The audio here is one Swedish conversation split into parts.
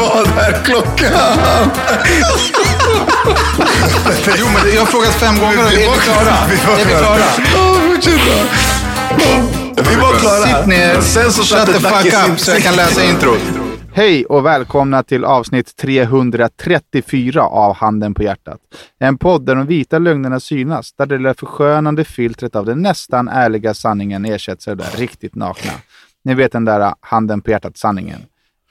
Vad är klockan? Jo, men jag har frågat fem gånger och är vi klara? Är vi klara? Ja, fortsätt. Vi var klara. Sitt ner, Sen så shut the fuck up så jag kan läsa introt. Hej och välkomna till avsnitt 334 av Handen på hjärtat. En podd där de vita lögnerna synas, där det där förskönande filtret av den nästan ärliga sanningen ersätts av det där riktigt nakna. Ni vet den där Handen på hjärtat-sanningen.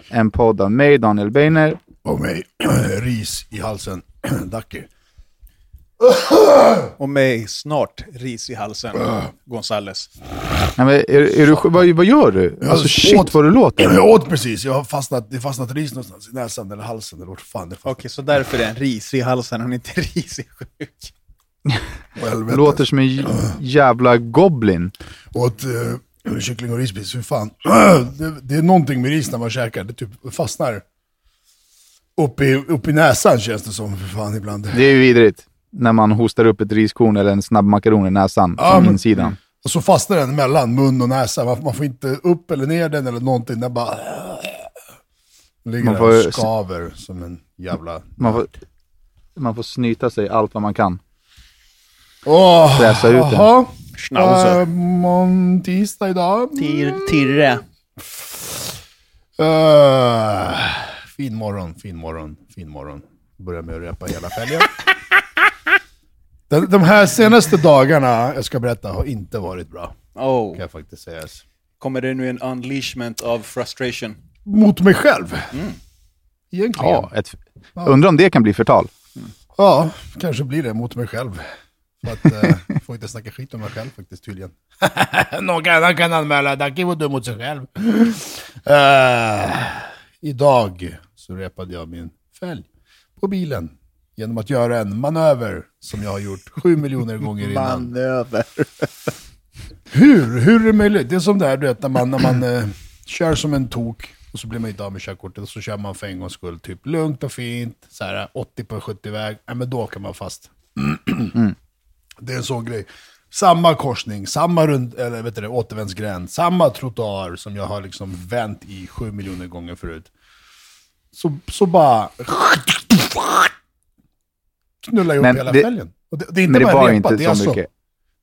En podd av mig, Daniel Beiner. Och mig, ris i halsen. Dacke. Och mig snart ris i halsen. Gonzales. Nej, men är, är du, vad, vad gör du? Alltså shit åt- vad du låter. Jag åt precis, jag har fastnat, det har fastnat ris någonstans i näsan eller halsen eller vart fan det. Okej, så därför är en ris i halsen, är inte risig sjuk. Låter som en jävla goblin. Åt uh, kyckling och risbis, hur fan. det, det är någonting med ris när man käkar, det typ fastnar upp i, upp i näsan känns det som för fan ibland. Det är ju vidrigt. När man hostar upp ett riskorn eller en snabb makaron i näsan Ja, från men- insidan. Och så fastnar den mellan mun och näsa, man, man får inte upp eller ner den eller någonting, den bara... Ligger Man där får- och skaver som en jävla... Man får, man får snyta sig allt vad man kan. Åh, Fräsa ut den. Schnauzer. Uh, mån, tisdag idag. Tir, tirre. Uh, fin morgon, fin morgon, fin morgon. Börjar med att repa hela fälgen. De, de här senaste dagarna, jag ska berätta, har inte varit bra. Oh. Kan jag faktiskt säga. Kommer det nu en unleashment av frustration? Mot mig själv. Egentligen. Ja, ett, undrar om det kan bli förtal. Ja, kanske blir det mot mig själv. För att, eh, jag får inte snacka skit om mig själv faktiskt tydligen. Någon annan kan anmäla, Dacke var dum mot sig själv. Eh, idag så repade jag min fälg på bilen genom att göra en manöver som jag har gjort sju miljoner gånger innan. Manöver. Hur? Hur är det möjligt? Det är som det här du vet när man, när man eh, kör som en tok och så blir man inte av med körkortet och så kör man för en gångs skull typ lugnt och fint, så här 80 på 70 väg, ja, men då kan man fast. Det är en sån grej. Samma korsning, samma rund, eller vet du återvändsgränd, samma trottoar som jag har liksom vänt i sju miljoner gånger förut. Så, så bara upp Men hela det- fälgen. Det, det är inte Men det bara var repa, inte det är så alltså, mycket.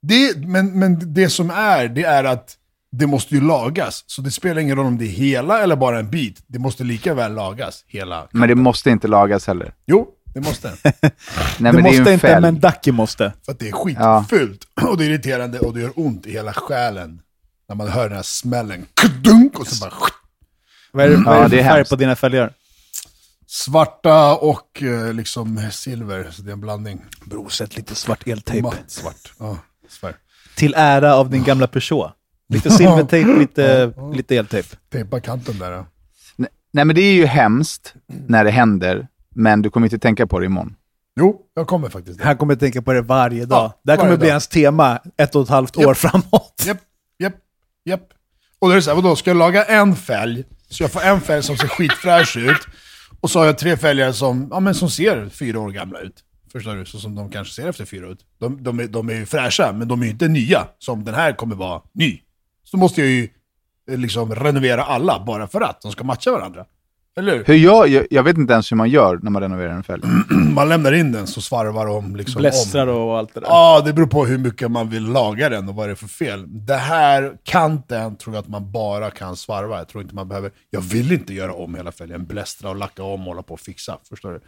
det, men, men det som är, det är att det måste ju lagas. Så det spelar ingen roll om det är hela eller bara en bit. Det måste lika väl lagas, hela. Men det måste inte lagas heller. Jo, det måste. Nej, Det måste en inte, men Dacke måste. För att det är skitfult. Och det är irriterande och det gör ont i hela själen. När man hör den här smällen. Kdunk, och så bara... Vad är det, vad är Ja, det för är färg hemskt. på dina fälgar? Svarta och eh, liksom silver, så det är en blandning. Bror, sätt lite svart eltejp. Matt svart. Ja. Till ära av din gamla Peugeot. Lite silvertejp, lite, lite eltejp. Tejpa kanten där. Ja. Nej, men det är ju hemskt när det händer, men du kommer inte tänka på det imorgon. Jo, jag kommer faktiskt dit. Han kommer tänka på det varje dag. Ja, det här kommer varje bli dag. hans tema ett och ett halvt år Japp. framåt. Japp, japp, japp. Och då är det så här, vadå, ska jag laga en fälg, så jag får en fälg som ser skitfräsch ut, och så har jag tre fälgar som, ja, men som ser fyra år gamla ut. Förstår du? Så som de kanske ser efter fyra år ut. De, de, är, de är ju fräscha, men de är ju inte nya, som den här kommer vara ny. Så måste jag ju eh, liksom renovera alla, bara för att de ska matcha varandra. Eller hur? Hur jag, jag, jag vet inte ens hur man gör när man renoverar en fälg. Man lämnar in den så svarvar de liksom om. Blästrar och allt det där. Ja, det beror på hur mycket man vill laga den och vad det är för fel. Det här kanten tror jag att man bara kan svarva. Jag tror inte man behöver... Jag vill inte göra om hela fälgen, blästra och lacka om och hålla på och fixa. Förstår du?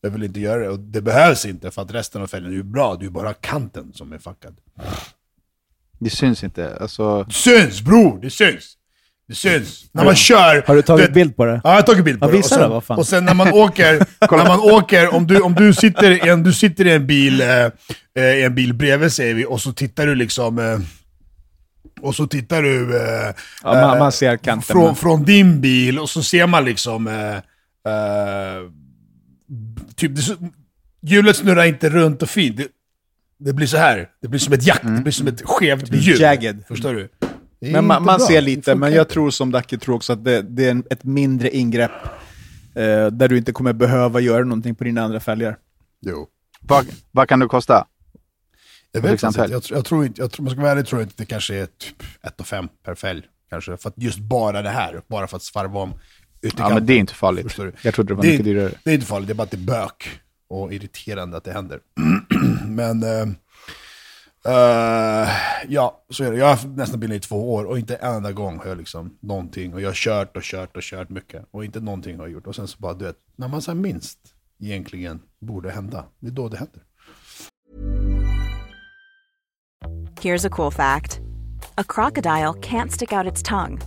Jag vill inte göra det och det behövs inte för att resten av fälgen är ju bra. Det är ju bara kanten som är fuckad. Det syns inte. Alltså, Det syns bror, det syns! Det syns. När man kör... Har du tagit vet- bild på det? Ja, jag har tagit bild på Ja, det. och, det, sen, vad fan. och sen när man åker, när man åker om, du, om du, sitter i en, du sitter i en bil, eh, eh, i en bil bredvid säger vi, och så tittar du liksom... Eh, och så tittar du... Eh, Ja, man, eh, man ser kanten. från, men- från din bil och så ser man liksom eh, Eh, typ, det, hjulet snurrar inte runt och fint. Det, det blir så här. Det blir som ett jack, det blir som ett skevt hjul. jagged. Förstår du? Men man, man ser lite, men jag tror som Dacke tror också att det, det är en, ett mindre ingrepp eh, där du inte kommer behöva göra någonting på dina andra fälgar. Jo. Vad, vad kan det kosta? Jag vet inte. Jag, tror- jag tror inte, jag tror, jag ska vara ärlig tror jag inte det kanske är typ 1 5 per fälg. Kanske. För att just bara det här, bara för att svarva om Ja, ytterkanten. men det är inte farligt. Förstår du? Jag trodde det var det, mycket dyrare. det är inte farligt, det är bara att det är bök. Och irriterande att det händer. men, eh, Uh, ja, så är det. Jag har haft nästan bilen i två år och inte en enda gång har jag liksom någonting. Och jag har kört och kört och kört mycket. Och inte någonting har jag gjort. Och sen så bara, du vet, när man så minst egentligen borde hända, det är då det händer. Here's a cool fact a crocodile can't stick out its tongue.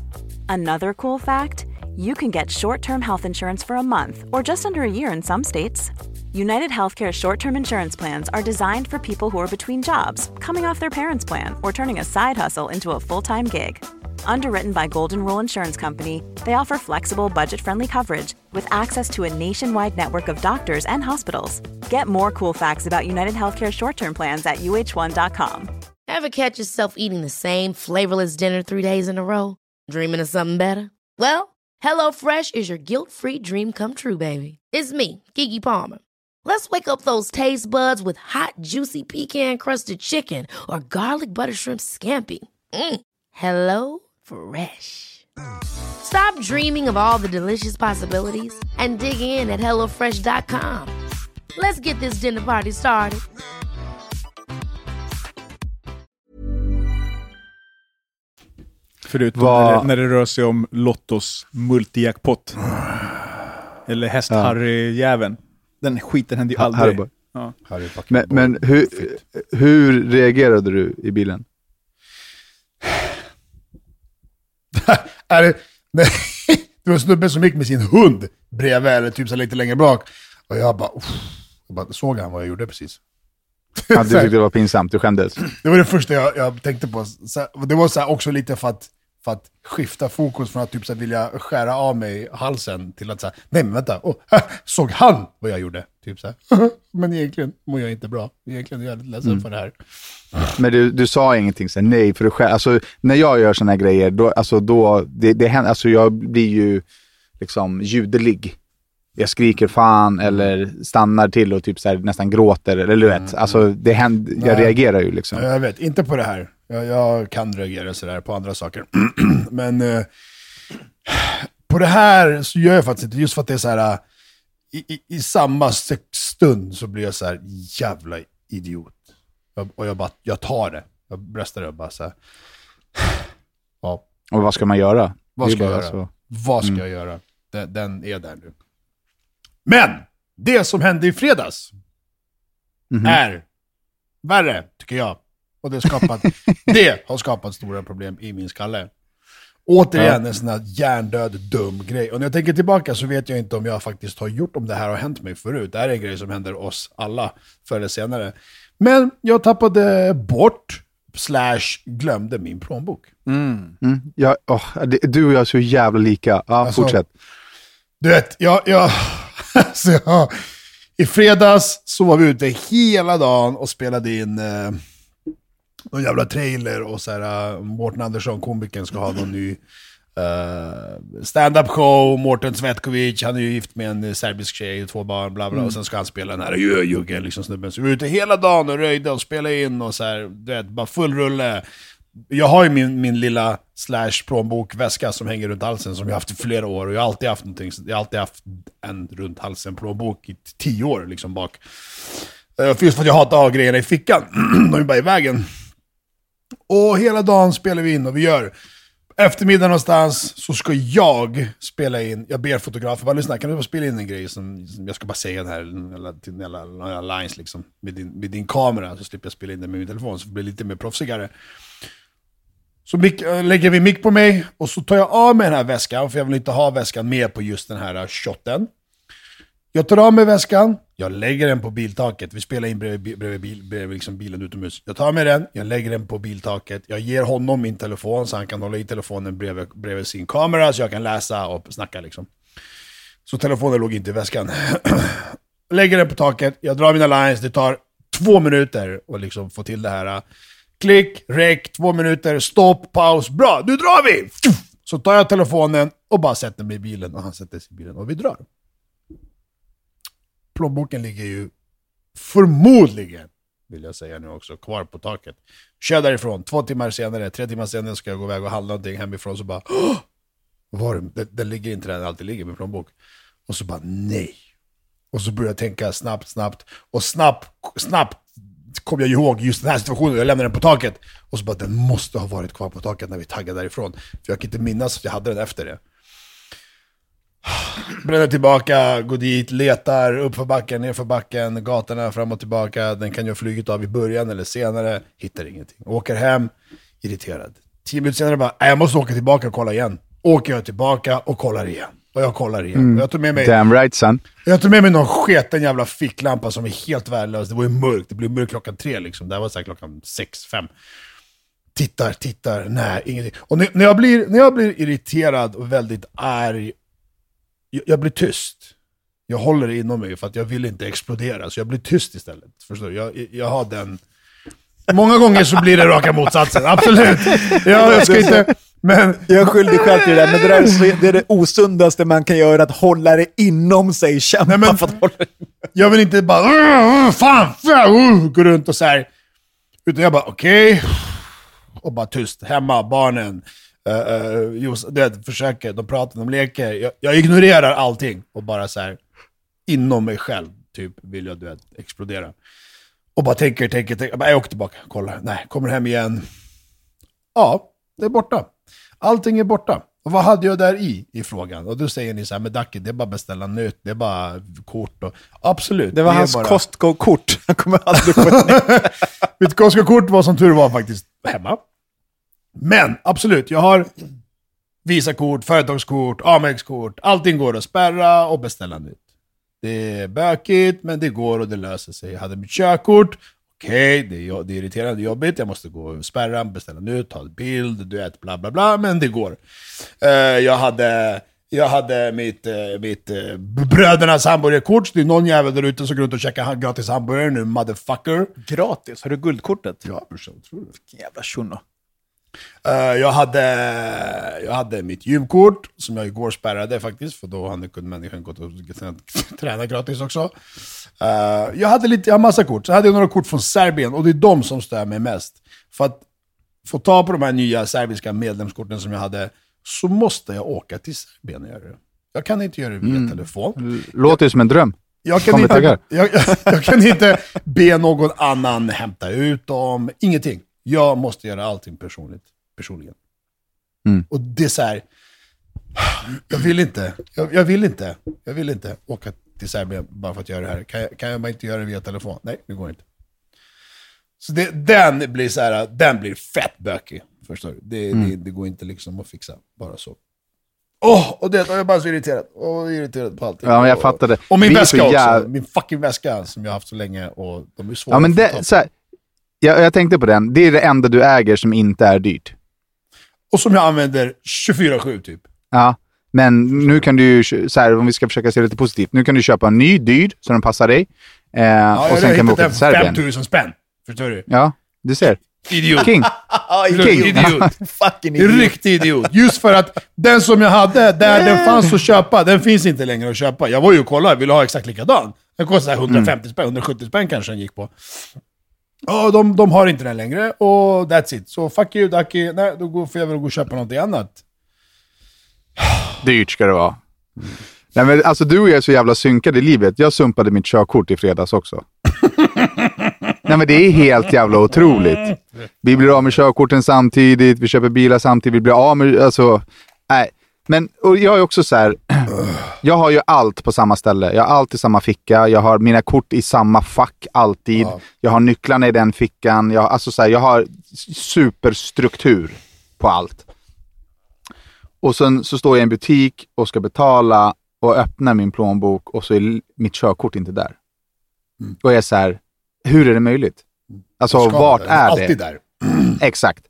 Another cool fact you can get short term health insurance for a month or just under a year in some states. United Healthcare short term insurance plans are designed for people who are between jobs, coming off their parents' plan, or turning a side hustle into a full time gig. Underwritten by Golden Rule Insurance Company, they offer flexible, budget friendly coverage with access to a nationwide network of doctors and hospitals. Get more cool facts about United Healthcare short term plans at uh1.com. Ever catch yourself eating the same flavorless dinner three days in a row? Dreaming of something better? Well, HelloFresh is your guilt-free dream come true, baby. It's me, Kiki Palmer. Let's wake up those taste buds with hot, juicy pecan-crusted chicken or garlic butter shrimp scampi. Mm. Hello Fresh. Stop dreaming of all the delicious possibilities and dig in at HelloFresh.com. Let's get this dinner party started. Förutom Vad- när, det, när det rör sig om Lottos multijackpot. Eller häst-Harry-jäveln. Den skiten händer ju aldrig. Harry-boy. Ja. Harry Men, men hur, hur reagerade du i bilen? är det, nej, det var en snubbe som gick med sin hund bredvid, eller typ så lite längre bak. Och jag bara, uff, jag bara såg han vad jag gjorde precis? Ja, du tyckte det var pinsamt, du skämdes. Det var det första jag, jag tänkte på. Så, det var så här också lite för att, för att skifta fokus från att typ så här vilja skära av mig halsen till att säga, nej men vänta, oh, såg han vad jag gjorde? Typ så här. men egentligen mår jag inte bra. Egentligen är jag lite ledsen för det här. Men du, du sa ingenting så här, nej för dig själv. Alltså, när jag gör såna här grejer, då, alltså, då, det, det händer, alltså, jag blir ju liksom ljudlig. Jag skriker fan eller stannar till och typ så här, nästan gråter. Eller du vet, alltså, det händer, jag reagerar ju liksom. Ja, Jag vet, inte på det här. Jag, jag kan reagera sådär på andra saker. Men eh, på det här så gör jag faktiskt inte, just för att det är så här. eh, I, i, i samma stund så blir jag så här jävla idiot. Jag, och jag bara, jag tar det. Jag bröstar det och bara så här. Ja, Och vad ska man göra? vad ska jag göra? så. Vad ska jag göra? Den, den är där nu. Men! Det som hände i fredags Mhm. är värre, tycker jag. Och det, skapat, det har skapat stora problem i min skalle. Återigen en sån här hjärndöd, dum grej. Och när jag tänker tillbaka så vet jag inte om jag faktiskt har gjort, om det här har hänt mig förut. Det här är en grej som händer oss alla förr eller senare. Men jag tappade bort, slash glömde min plånbok. Mm. Ja, åh, det, du och jag är så jävla lika. Ja, Alltså, fortsätt. Du vet, jag, jag, alltså jag, i fredags så var vi ute hela dagen och spelade in eh, någon jävla trailer och så här, uh, Mårten Andersson, komikern, ska ha någon ny uh, stand-up show. Mårten Svetkovic, han är ju gift med en eh, serbisk tjej, två barn, bla bla. Och sen ska han spela den här Jugge, liksom snubben. Så vi var ute hela dagen och röjde och spelade in och så här, du vet, bara full rulle. Jag har ju min, min lilla slash plånbokväska som hänger runt halsen som jag haft i flera år. Och jag har alltid haft någonting, jag har alltid haft en runt halsen plånbok i tio år liksom bak. För Just för att jag hatar att ha grejerna i fickan. De är bara i vägen. Och hela dagen spelar vi in och vi gör. Eftermiddag någonstans så ska jag spela in, jag ber fotografen, bara lyssna, kan du bara spela in en grej som, som jag ska bara säga den här, eller, till alla, alla lines liksom, med din, med din kamera, så slipper jag spela in den med min telefon, så det blir lite mer proffsigare. Så mic, eh, lägger vi mick på mig och så tar jag av mig den här väskan, för jag vill inte ha väskan med på just den här shoten. shotten. Jag tar av mig väskan, jag lägger den på biltaket. Vi spelar in bredvid, bredvid, bil, bredvid liksom bilen utomhus. Jag tar med den, jag lägger den på biltaket. Jag ger honom min telefon så han kan hålla i telefonen bredvid, bredvid sin kamera så jag kan läsa och snacka liksom. Så telefonen låg inte i väskan. Lägger den på taket, jag drar mina lines, det tar två minuter att liksom få till det här. Klick, räck, två minuter, stopp, paus, bra, nu drar vi! Så tar jag telefonen och bara sätter mig i bilen och han sätter sig i bilen och vi drar. Plånboken ligger ju förmodligen, vill jag säga nu också, kvar på taket. Kör därifrån, två timmar senare, tre timmar senare ska jag gå iväg och handla någonting hemifrån så bara Åh! Vad var det? Det, ligger inte där den alltid ligger med plånbok. Och så bara nej. Och så började jag tänka snabbt, snabbt. Och snabbt, snabbt kom jag ihåg just den här situationen. Jag lämnade den på taket. Och så bara, den måste ha varit kvar på taket när vi taggade därifrån. För jag kan inte minnas att jag hade den efter det. Bränner tillbaka, går dit, letar uppför backen, nerför backen, gatorna fram och tillbaka. Den kan ju ha flugit av i början eller senare. Hittar ingenting. Åker hem, irriterad. Tio minuter senare bara, "Nej, jag måste åka tillbaka och kolla igen. Åker jag tillbaka och kollar igen. Och jag kollar igen. Och jag tog med mig Damn right son. jag tog med mig någon sketen jävla ficklampa som är helt värdelös. Det var ju mörkt, det blev mörkt klockan tre liksom. Det här var här klockan sex, fem. Tittar, tittar, nej, ingenting. Och när, jag blir, när jag blir irriterad och väldigt arg, jag, jag blir tyst. Jag håller det inom mig för att jag vill inte explodera, så jag blir tyst istället. Förstår du? Jag, jag har den... Många gånger så blir det raka motsatsen, absolut. Ja, jag ska inte... Men Jag är skyldig själv till det där, men det, där är, så, det är det osundaste man kan göra, att hålla det inom sig, kämpa Nej, men- för att hålla det Jag vill inte bara "Åh, åh, fan, fan uh, gå runt och så här. Utan jag bara okej. Och bara tyst. Hemma, barnen. Uh, uh, just, det, försöker, de pratar, de leker. Jag, jag ignorerar allting och bara så här inom mig själv typ vill jag du vet, explodera. Och bara tänker, tänker, tänker. Bara, jag åker tillbaka, kollar. Nej, kommer hem igen. Ja, det är borta. Allting är borta. Och vad hade jag där i, i frågan? Och då säger ni så här, men Dacke, det är bara att beställa nytt, det är bara kort och... Absolut. Det var är hans bara... Costco-kort. Han kommer aldrig få ett nytt. Mitt Costco-kort var som tur var faktiskt hemma. Men absolut, jag har Visakort, företagskort, Amex-kort. Allting går att spärra och beställa nytt. Det är bökigt, men det går och det löser sig. Jag hade mitt körkort. Okej, det, är, jo- det är irriterande jobbigt. Jag måste gå och spärra, beställa nytt, ta en bild, du vet, bla bla bla. Men det går. Eh, jag hade... Jag hade mitt, eh, mitt eh, brödernas hamburgerkort. Det är någon jävel där ute som går runt och käkar gratis hamburgare nu, motherfucker. Gratis? Har du guldkortet? Ja, brorsan, tror du? Vilken jävla shuno. Eh, jag, hade, jag hade mitt gymkort, som jag igår spärrade faktiskt, för då hade människan gått och träna gratis också. Eh, jag hade lite, jag har massa kort. Så hade jag några kort från Serbien, och det är de som stör mig mest. För att få ta på de här nya serbiska medlemskorten som jag hade, så måste jag åka till Serbien och göra det. Jag kan inte göra det via telefon. Låter som en dröm. Jag kan, inte, jag, jag, jag kan inte be någon annan hämta ut dem, ingenting. Jag måste göra allting personligt, personligen. Mm. Och det är så här, jag vill inte, jag, jag vill inte, jag vill inte åka till Serbien bara för att göra det här. Kan jag, kan jag bara inte göra det via telefon? Nej, det går inte. Så det, den blir så här, den blir fett bökig. Förstår du? Det, Mm. det, det går inte liksom att fixa, bara så. Åh, och det, och jag är bara så irriterad. Åh, irriterad på allting. Ja, men jag Och- fattar det. och min Vi väska så också. jäv- Min fucking väska som jag har haft så länge och de är svåra Ja, men att få tag det, på. Jag, jag tänkte på den. Det är det enda du äger som inte är dyrt. Och som jag använder 24-7 typ. Ja, men nu kan du så här, om vi ska försöka se lite positivt, nu kan du köpa en ny dyr så den passar dig. Eh, Ja, och sen kan vi åka till för Serbien. 5000 spänn. Förstår du? Ja, du ser. Idiot. King. King. Idiot. Fucking En riktig idiot. Just för att den som jag hade, där den fanns att köpa, den finns inte längre att köpa. Jag var ju och kollade, ville ha exakt likadan. Den kostade 150 spänn, 170 spänn kanske den gick på. Ja, de, de har inte den längre och that's it. Så fuck you Ducky, nej då går- får jag väl gå och köpa något annat. Dyrt ska det vara. Nej, men alltså du och jag är så jävla synkade i livet. Jag sumpade mitt körkort i fredags också. Nej men det är helt jävla otroligt. Vi blir av med körkorten samtidigt, vi köper bilar samtidigt, vi blir av med, alltså, nej. Men och jag är också så här, jag har ju allt på samma ställe. Jag har allt i samma ficka, jag har mina kort i samma fack alltid. Ja. Jag har nycklarna i den fickan. Jag, alltså så här, jag har superstruktur på allt. Och sen så står jag i en butik och ska betala och öppnar min plånbok och så är mitt körkort inte där. Och jag är så här, hur är det möjligt? Alltså Mm. Ska vart är det? Alltid där. Exakt.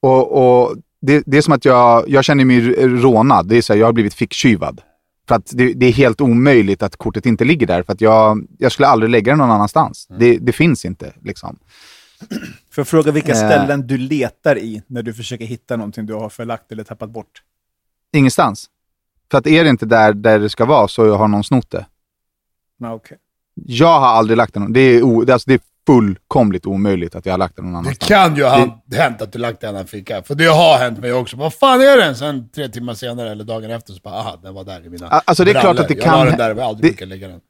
Och, och det, det är som att jag, jag känner mig rånad. Det är så här, jag har blivit ficktjuvad. För att det, det är helt omöjligt att kortet inte ligger där. För att jag, jag skulle aldrig lägga det någon annanstans. Det, det finns inte. Liksom. För att fråga vilka Eh. ställen du letar i när du försöker hitta någonting du har förlagt eller tappat bort. Ingenstans. För att är det inte där, där det ska vara så har någon snott det. Ja, okej. Jag har aldrig lagt det någon. Det är, o, alltså, det är fullkomligt omöjligt att jag har lagt det någon Det annanstans. kan ju ha hänt att du lagt den i en ficka. För det har hänt mig också. Vad fan är den? Sen tre timmar senare eller dagen efter så bara, aha, den var där i mina alltså, det är klart brallor. att det Jag kan la den där jag aldrig det- lägga den.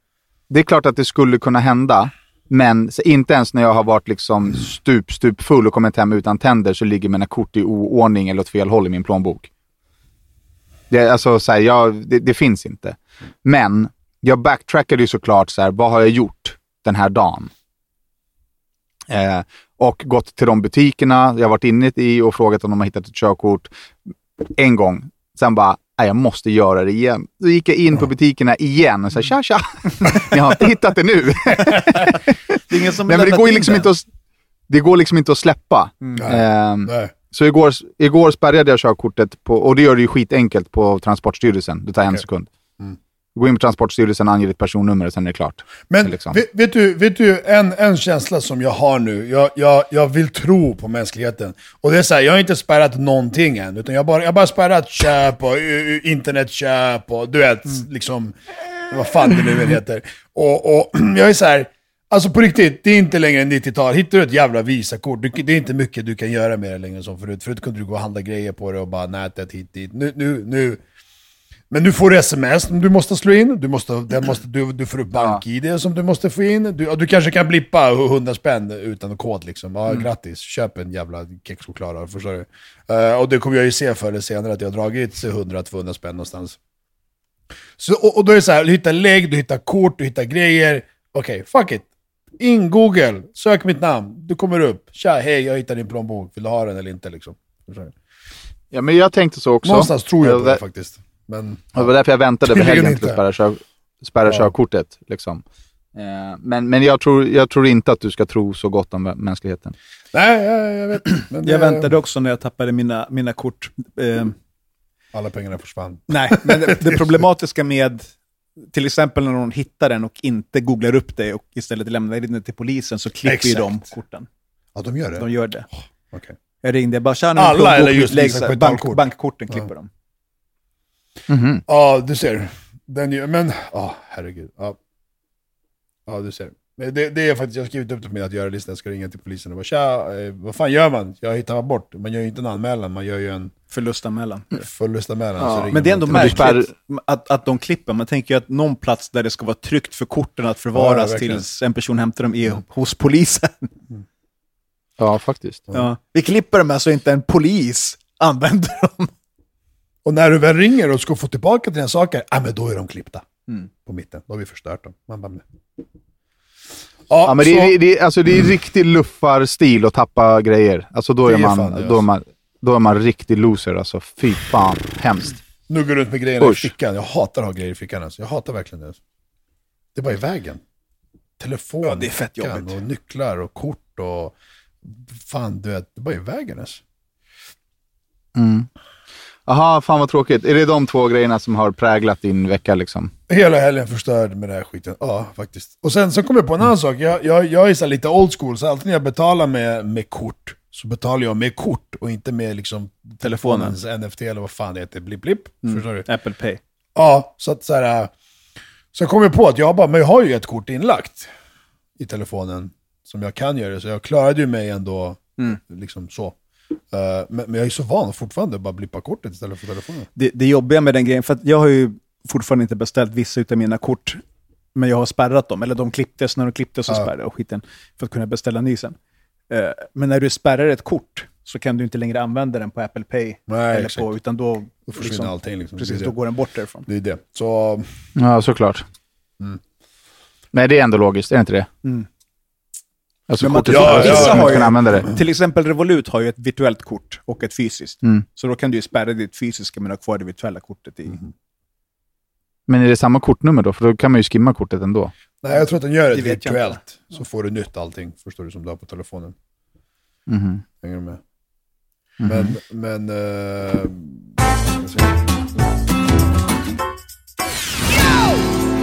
Det är klart att det skulle kunna hända. Men inte ens när jag har varit liksom stup, stup full och kommit hem utan tänder så ligger mina kort i oordning eller åt fel håll i min plånbok. Det, alltså, så här, jag, det, det finns inte. Men jag backtrackade ju såklart så här, vad har jag gjort den här dagen? Eh, och gått till de butikerna jag varit inne i och frågat om de har hittat ett körkort. En gång. Sen bara, nej, jag måste göra det igen. Då gick jag in på butikerna igen och sa tja tja. Ni har inte hittat det nu. Det är ingen som Nej, men det går liksom den. inte att, det går liksom inte att släppa. Ehm, Nej. så igår, igår spärrade jag körkortet, på, och det gör det ju skitenkelt på Transportstyrelsen. Det tar en Okej. sekund. Går in på Transportstyrelsen, anger ditt personnummer och sen är det klart. Men liksom. vet, vet du, vet du en, en känsla som jag har nu, jag, jag, jag vill tro på mänskligheten. Och det är så här, jag har inte spärrat någonting än, utan jag har bara, jag bara spärrat köp och internetköp och du vet, liksom, vad fan det nu heter. Och, och jag är så här, alltså på riktigt, det är inte längre än 90-tal. Hittar du ett jävla Visakort, det är inte mycket du kan göra med det längre som förut. Förut kunde du gå och handla grejer på det och bara nätet hit dit. Nu, nu, nu men du får sms som du måste slå in, du, måste, den måste, du, du får upp bank-id som du måste få in, du, du kanske kan blippa 100 spänn utan kod liksom. Ja, grattis, köp en jävla kexchoklad då, förstår du. Eh, och det kommer jag ju se förr eller senare, att jag har dragit 100-200 spänn någonstans. Så, och, och då är det så här, du hittar lägg, du hittar kort, du hittar grejer. Okej, fuck it. In Google, sök mitt namn, du kommer upp. Tja, hej, jag hittade din plånbok, vill du ha den eller inte liksom? Ja, men jag tänkte så också. Någonstans tror jag på det det. faktiskt. Men, Det var därför jag väntade Tydligen helgen till att inte. spärra, kör, spärra Ja. körkortet. Liksom. Eh, men men jag, tror, jag tror inte att du ska tro så gott om mänskligheten. nej, jag, jag vet. Men Jag det- väntade också när jag tappade mina, mina kort. Eh, Alla pengarna försvann. nej, men det, det problematiska med till exempel när någon hittar den och inte googlar upp det och istället lämnar in det till polisen så klipper ju de korten. Ja, de gör det? De gör det. Okej. Jag ringde, jag bara tja, nu Alla eller just här." bank? Bankkorten klipper de. Mhm. Ja, du ser. Den gör, men, ja, herregud. Ja. ja, du ser. Men Det, det är faktiskt, jag har skrivit upp det på min att göra-lista, jag ska ringa till polisen och bara tja, eh, vad fan gör man? Jag hittar bort. Man gör ju inte en anmälan, man gör ju en Förlustanmälan. förlustanmälan. Ja, Men det är ändå märkligt att, att de klipper. Man tänker ju att någon plats där det ska vara tryggt för korten att förvaras verkligen. tills en person hämtar dem är hos polisen. Ja, faktiskt. Ja. Vi klipper dem här så inte en polis använder dem. Och när du väl ringer och ska få tillbaka dina saker, ja men då är de klippta. Mm. På mitten, då har vi förstört dem. Man bara, Ja, men det, så- är, det, är, alltså, det är riktig luffarstil att tappa grejer. Alltså, då, är Det man, fan det, då, är man, då är man riktig loser. Alltså. Fy fan, hemskt. Nu går runt med grejerna Usch. i fickan. Jag hatar att ha grejer i fickan. Alltså. Jag hatar verkligen det. Det är bara i vägen. Telefon, Ja, det är fett jobbigt. och nycklar och kort och... Fan, du vet, det är bara i vägen alltså. Mm. Aha, fan vad tråkigt. Är det de två grejerna som har präglat din vecka liksom? Hela helgen förstörd med den här skiten. Ja, faktiskt. Och sen så kom jag på en annan sak. Jag, jag, jag är så lite old school, så alltid när jag betalar med, med kort, så betalar jag med kort och inte med liksom telefonens NFT eller vad fan det heter, blipp blipp. Förstår du? Apple Pay. Ja, så att så här... Så kom jag på att jag bara, men jag har ju ett kort inlagt i telefonen som jag kan göra, så jag klarade ju mig ändå liksom så. Eh, men, men jag är så van fortfarande att bara blippa kortet istället för telefonen. Det, det jobbiga med den grejen, för att jag har ju fortfarande inte beställt vissa av mina kort, men jag har spärrat dem. Eller de klipptes, när de klipptes så Ja. spärrade jag skiten för att kunna beställa ny sen. Eh, men när du spärrar ett kort så kan du inte längre använda den på Apple Pay. Nej, eller på, utan då, Då försvinner liksom, allting liksom. Precis, då går den bort därifrån. det är det. Så, Ja, såklart. Mm. Men det är ändå logiskt, är det inte det? Mm. Alltså Men man- kortet Ja, ja, ja, vissa ja. har ju använda det. Till exempel Revolut har ju ett virtuellt kort och ett fysiskt. Mm. Så då kan du ju spärra ditt fysiska men ha kvar det virtuella kortet i. Mm. Men är det samma kortnummer då? För då kan man ju skimma kortet ändå. nej, jag tror att den gör Det det virtuellt. Så får du nytt allting, förstår du, som du har på telefonen. Mhm. Hänger du med? Mhm. Men, men... se.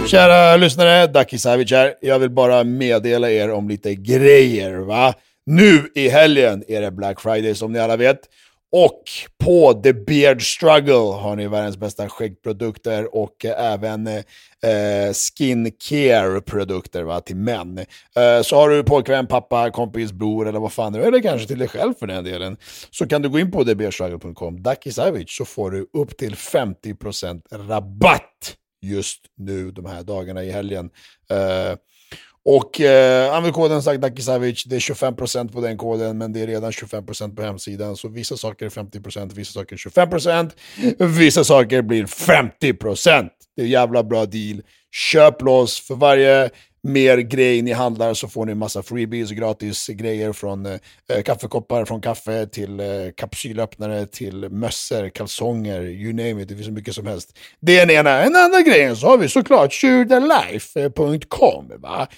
Kära lyssnare, Daki Savic här. Jag vill bara meddela er om lite grejer. va? Nu i helgen är det Black Friday som ni alla vet. Och på The Beard Struggle har ni världens bästa skäggprodukter och även eh, skincare-produkter va, till män. Eh, så har du pojkvän, pappa, kompis, bror eller vad fan det är, eller kanske till dig själv för den delen, så kan du gå in på thebeardstruggle.com, Daki Savic, så får du upp till 50% rabatt just nu de här dagarna i helgen. Eh, och eh, använd koden Dakisavic, det är 25% på den koden, men det är redan 25% på hemsidan. Så vissa saker är 50%, vissa saker är 25%, vissa saker blir 50%. Det är en jävla bra deal. Köp loss, för varje mer grej ni handlar så får ni massa freebies, och gratis grejer från eh, kaffekoppar från kaffe till eh, kapsylöppnare till mössor, kalsonger, you name it, det finns så mycket som helst. Det är den ena. En annan grejen så har vi såklart shootalife.com. Va?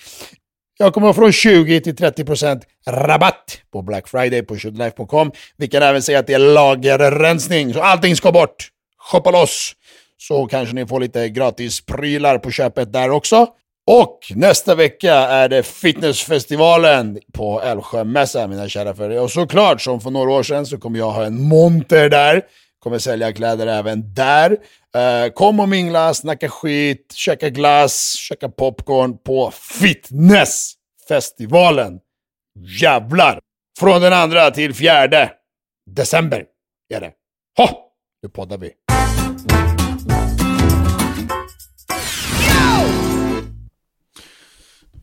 Jag kommer från 20 till 30% rabatt på Black Friday på shootalife.com. Vi kan även säga att det är lagerrensning, så allting ska bort. Shoppa loss! Så kanske ni får lite gratis prylar på köpet där också. Och nästa vecka är det fitnessfestivalen på Älvsjömässan, mina kära följare. Och såklart, som för några år sedan, så kommer jag ha en monter där. Kommer sälja kläder även där. Uh, kom och mingla, snacka skit, käka glass, käka popcorn på fitnessfestivalen. Jävlar! Från den andra till fjärde december är det. Ha! Nu poddar vi.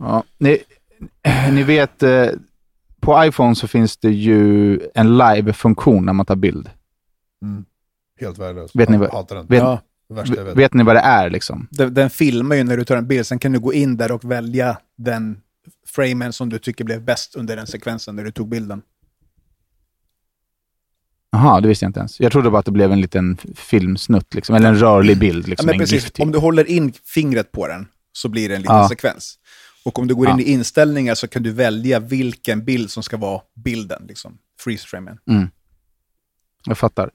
Ja, ni, ni vet, eh, på iPhone så finns det ju en live-funktion när man tar bild. Helt värdelös. Vet ni vad- Hatar den. Vet, Ja. Vet. vet ni vad det är liksom? Den, den filmar ju när du tar en bild, sen kan du gå in där och välja den framen som du tycker blev bäst under den sekvensen när du tog bilden. Jaha, det visste jag inte ens. Jag trodde bara att det blev en liten filmsnutt, liksom, eller en rörlig bild. Ja, Liksom, men en precis, typ. om du håller in fingret på den så blir det en liten Ja. sekvens. Och om du går in Ja. i inställningar så kan du välja vilken bild som ska vara bilden, liksom. Freeze-framen. Jag fattar.